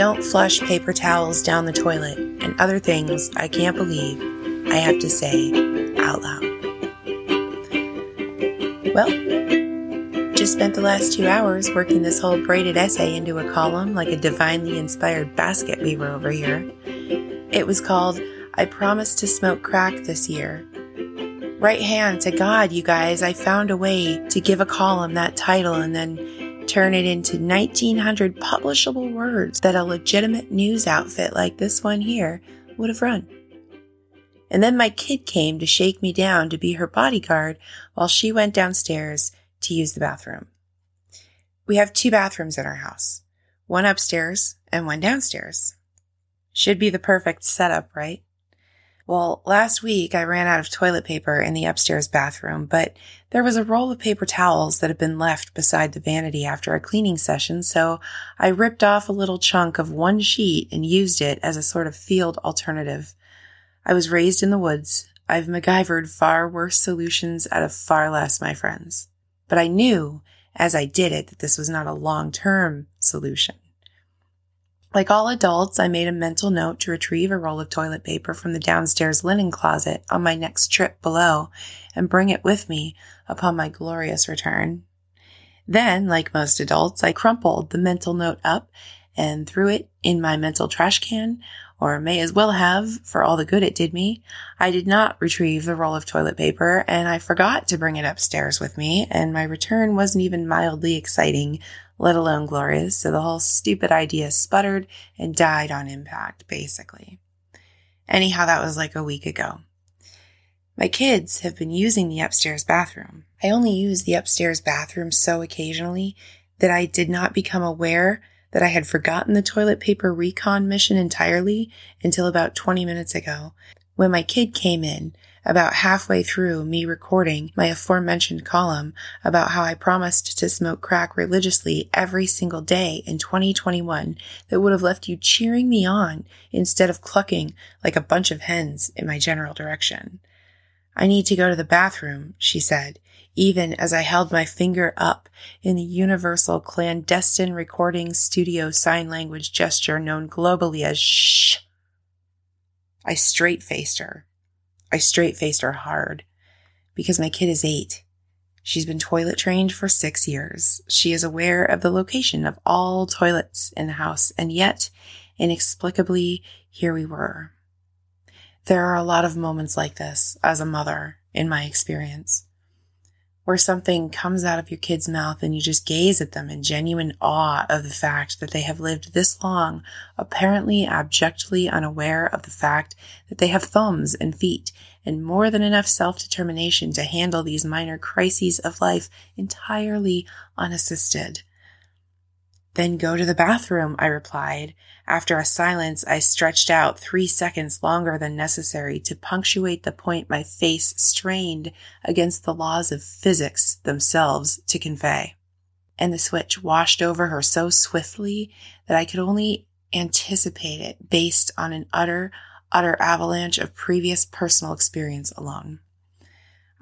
don't flush paper towels down the toilet, and other things I can't believe I have to say out loud. Well, just spent the last two hours working this whole braided essay into a column like a divinely inspired basket weaver over here. It was called I Promise to Smoke Crack This Year. Right hand to God, you guys, I found a way to give a column that title and then turn it into 1900 publishable words that a legitimate news outfit like this one here would have run. And then my kid came to shake me down to be her bodyguard while she went downstairs to use the bathroom. We have two bathrooms in our house, one upstairs and one downstairs. Should be the perfect setup, right? Well, last week I ran out of toilet paper in the upstairs bathroom, but there was a roll of paper towels that had been left beside the vanity after a cleaning session, so I ripped off a little chunk of one sheet and used it as a sort of field alternative. I was raised in the woods. I've MacGyvered far worse solutions out of far less, my friends. But I knew as I did it that this was not a long-term solution. Like all adults, I made a mental note to retrieve a roll of toilet paper from the downstairs linen closet on my next trip below and bring it with me upon my glorious return. Then, like most adults, I crumpled the mental note up and threw it in my mental trash can, or may as well have for all the good it did me. I did not retrieve the roll of toilet paper and I forgot to bring it upstairs with me, and my return wasn't even mildly exciting let alone glorious, so the whole stupid idea sputtered and died on impact, basically. Anyhow, that was like a week ago. My kids have been using the upstairs bathroom. I only use the upstairs bathroom so occasionally that I did not become aware that I had forgotten the toilet paper recon mission entirely until about 20 minutes ago when my kid came in about halfway through me recording my aforementioned column about how I promised to smoke crack religiously every single day in 2021 that would have left you cheering me on instead of clucking like a bunch of hens in my general direction. I need to go to the bathroom, she said, even as I held my finger up in the universal clandestine recording studio sign language gesture known globally as shh. I straight faced her I straight faced her hard because my kid is eight. She's been toilet trained for six years. She is aware of the location of all toilets in the house, and yet, inexplicably, here we were. There are a lot of moments like this as a mother, in my experience where something comes out of your kid's mouth and you just gaze at them in genuine awe of the fact that they have lived this long, apparently abjectly unaware of the fact that they have thumbs and feet and more than enough self-determination to handle these minor crises of life entirely unassisted. Then go to the bathroom, I replied. After a silence, I stretched out three seconds longer than necessary to punctuate the point my face strained against the laws of physics themselves to convey. And the switch washed over her so swiftly that I could only anticipate it based on an utter, utter avalanche of previous personal experience alone.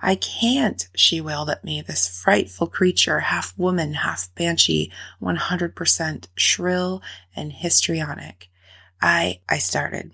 I can't, she wailed at me, this frightful creature, half woman, half banshee, 100% shrill and histrionic. I, I started.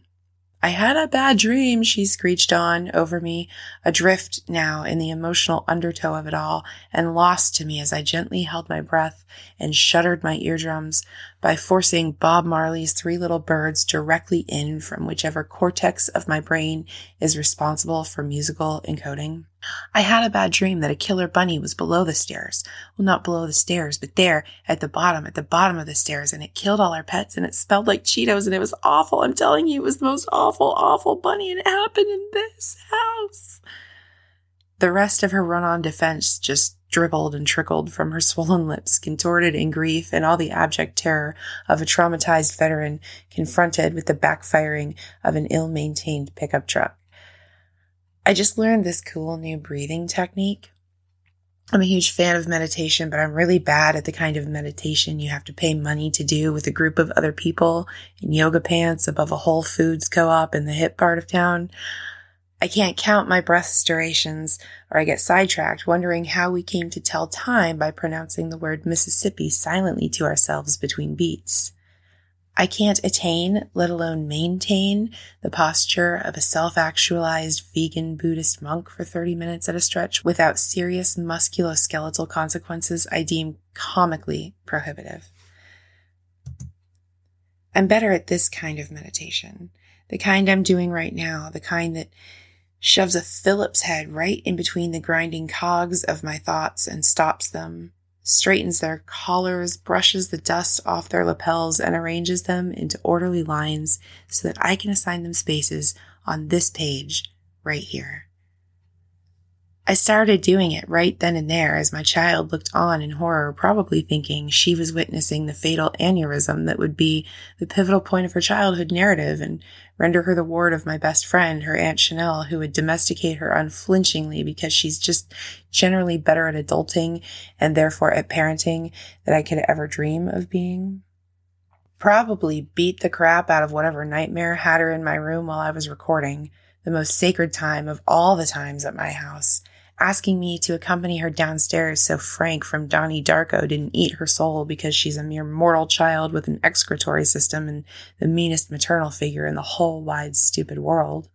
I had a bad dream, she screeched on over me, adrift now in the emotional undertow of it all, and lost to me as I gently held my breath and shuddered my eardrums by forcing Bob Marley's Three Little Birds directly in from whichever cortex of my brain is responsible for musical encoding. I had a bad dream that a killer bunny was below the stairs. Well, not below the stairs, but there at the bottom, at the bottom of the stairs, and it killed all our pets and it smelled like Cheetos and it was awful. I'm telling you, it was the most awful, awful bunny and it happened in this house. The rest of her run on defense just dribbled and trickled from her swollen lips, contorted in grief and all the abject terror of a traumatized veteran confronted with the backfiring of an ill maintained pickup truck. I just learned this cool new breathing technique. I'm a huge fan of meditation, but I'm really bad at the kind of meditation you have to pay money to do with a group of other people in yoga pants above a Whole Foods co-op in the hip part of town. I can't count my breath's durations or I get sidetracked wondering how we came to tell time by pronouncing the word Mississippi silently to ourselves between beats. I can't attain, let alone maintain, the posture of a self actualized vegan Buddhist monk for 30 minutes at a stretch without serious musculoskeletal consequences I deem comically prohibitive. I'm better at this kind of meditation, the kind I'm doing right now, the kind that shoves a Phillips head right in between the grinding cogs of my thoughts and stops them, straightens their collars, brushes the dust off their lapels, and arranges them into orderly lines so that I can assign them spaces on this page right here. I started doing it right then and there as my child looked on in horror, probably thinking she was witnessing the fatal aneurysm that would be the pivotal point of her childhood narrative and render her the ward of my best friend, her Aunt Chanel, who would domesticate her unflinchingly because she's just generally better at adulting and therefore at parenting than I could ever dream of being. Probably beat the crap out of whatever nightmare had her in my room while I was recording, the most sacred time of all the times at my house asking me to accompany her downstairs so Frank from Donnie Darko didn't eat her soul because she's a mere mortal child with an excretory system and the meanest maternal figure in the whole wide stupid world.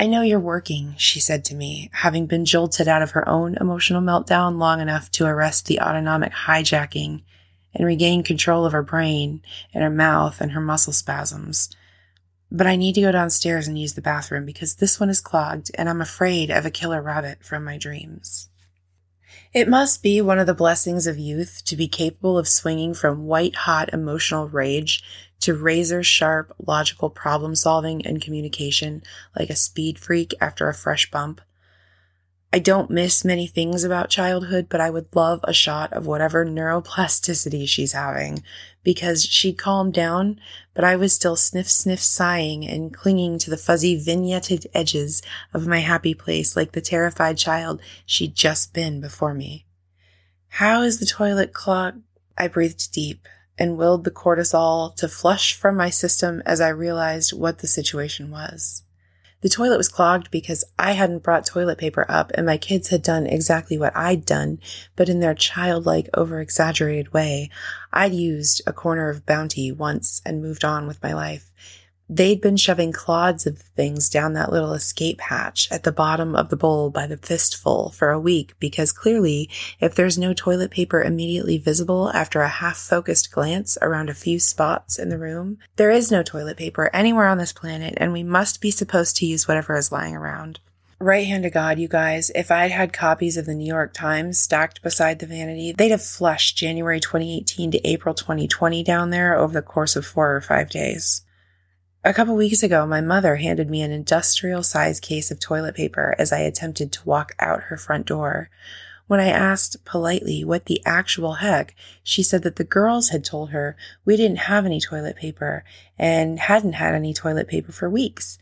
I know you're working, she said to me, having been jolted out of her own emotional meltdown long enough to arrest the autonomic hijacking and regain control of her brain and her mouth and her muscle spasms. But I need to go downstairs and use the bathroom because this one is clogged and I'm afraid of a killer rabbit from my dreams. It must be one of the blessings of youth to be capable of swinging from white hot emotional rage to razor sharp logical problem solving and communication like a speed freak after a fresh bump. I don't miss many things about childhood, but I would love a shot of whatever neuroplasticity she's having because she'd calmed down, but I was still sniff sniff sighing and clinging to the fuzzy vignetted edges of my happy place like the terrified child she'd just been before me. How is the toilet clogged? I breathed deep and willed the cortisol to flush from my system as I realized what the situation was. The toilet was clogged because I hadn't brought toilet paper up and my kids had done exactly what I'd done, but in their childlike, over exaggerated way. I'd used a corner of bounty once and moved on with my life. They'd been shoving clods of things down that little escape hatch at the bottom of the bowl by the fistful for a week because clearly, if there's no toilet paper immediately visible after a half focused glance around a few spots in the room, there is no toilet paper anywhere on this planet and we must be supposed to use whatever is lying around. Right hand to God, you guys, if I'd had copies of the New York Times stacked beside the vanity, they'd have flushed January 2018 to April 2020 down there over the course of four or five days. A couple weeks ago, my mother handed me an industrial sized case of toilet paper as I attempted to walk out her front door. When I asked politely what the actual heck, she said that the girls had told her we didn't have any toilet paper and hadn't had any toilet paper for weeks.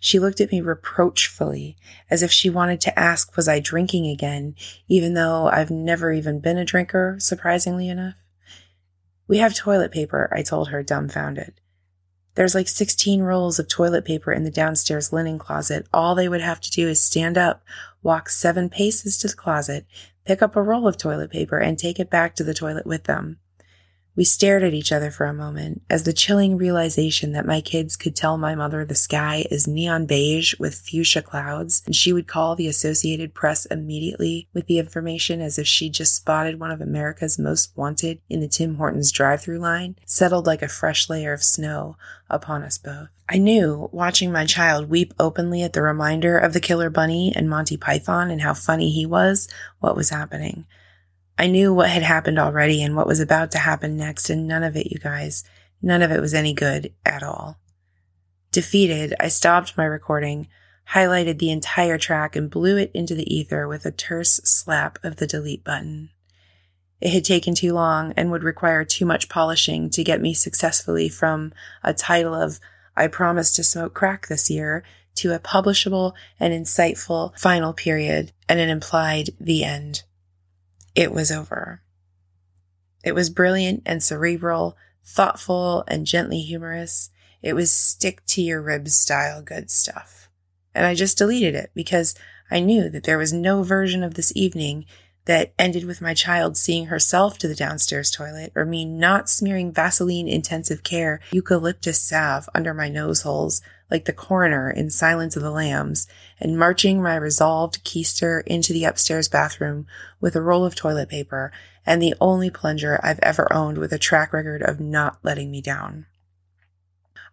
She looked at me reproachfully, as if she wanted to ask was I drinking again, even though I've never even been a drinker, surprisingly enough. We have toilet paper, I told her, dumbfounded. There's like 16 rolls of toilet paper in the downstairs linen closet. All they would have to do is stand up, walk seven paces to the closet, pick up a roll of toilet paper, and take it back to the toilet with them. We stared at each other for a moment as the chilling realization that my kids could tell my mother the sky is neon beige with fuchsia clouds and she would call the Associated Press immediately with the information as if she just spotted one of America's most wanted in the Tim Hortons drive-through line settled like a fresh layer of snow upon us both. I knew, watching my child weep openly at the reminder of the killer bunny and Monty Python and how funny he was, what was happening. I knew what had happened already and what was about to happen next, and none of it, you guys, none of it was any good at all. Defeated, I stopped my recording, highlighted the entire track, and blew it into the ether with a terse slap of the delete button. It had taken too long and would require too much polishing to get me successfully from a title of I promise to smoke crack this year to a publishable and insightful final period and an implied the end it was over. It was brilliant and cerebral, thoughtful and gently humorous. It was stick to your ribs style good stuff. And I just deleted it because I knew that there was no version of this evening that ended with my child seeing herself to the downstairs toilet or me not smearing Vaseline intensive care eucalyptus salve under my nose holes like the coroner in Silence of the Lambs and marching my resolved keister into the upstairs bathroom with a roll of toilet paper and the only plunger I've ever owned with a track record of not letting me down.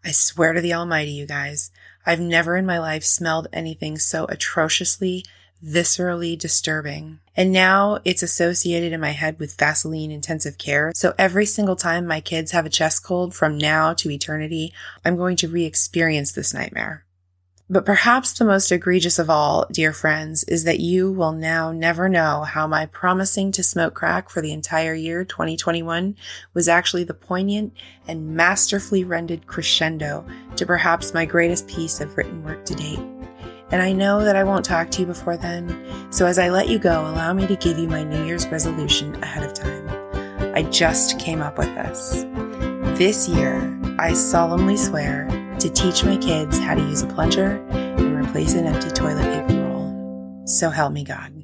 I swear to the Almighty, you guys, I've never in my life smelled anything so atrociously, viscerally disturbing. And now it's associated in my head with Vaseline intensive care. So every single time my kids have a chest cold from now to eternity, I'm going to re-experience this nightmare. But perhaps the most egregious of all, dear friends, is that you will now never know how my promising to smoke crack for the entire year 2021 was actually the poignant and masterfully rendered crescendo to perhaps my greatest piece of written work to date. And I know that I won't talk to you before then, so as I let you go, allow me to give you my New Year's resolution ahead of time. I just came up with this. This year, I solemnly swear to teach my kids how to use a plunger and replace an empty toilet paper roll. So help me God.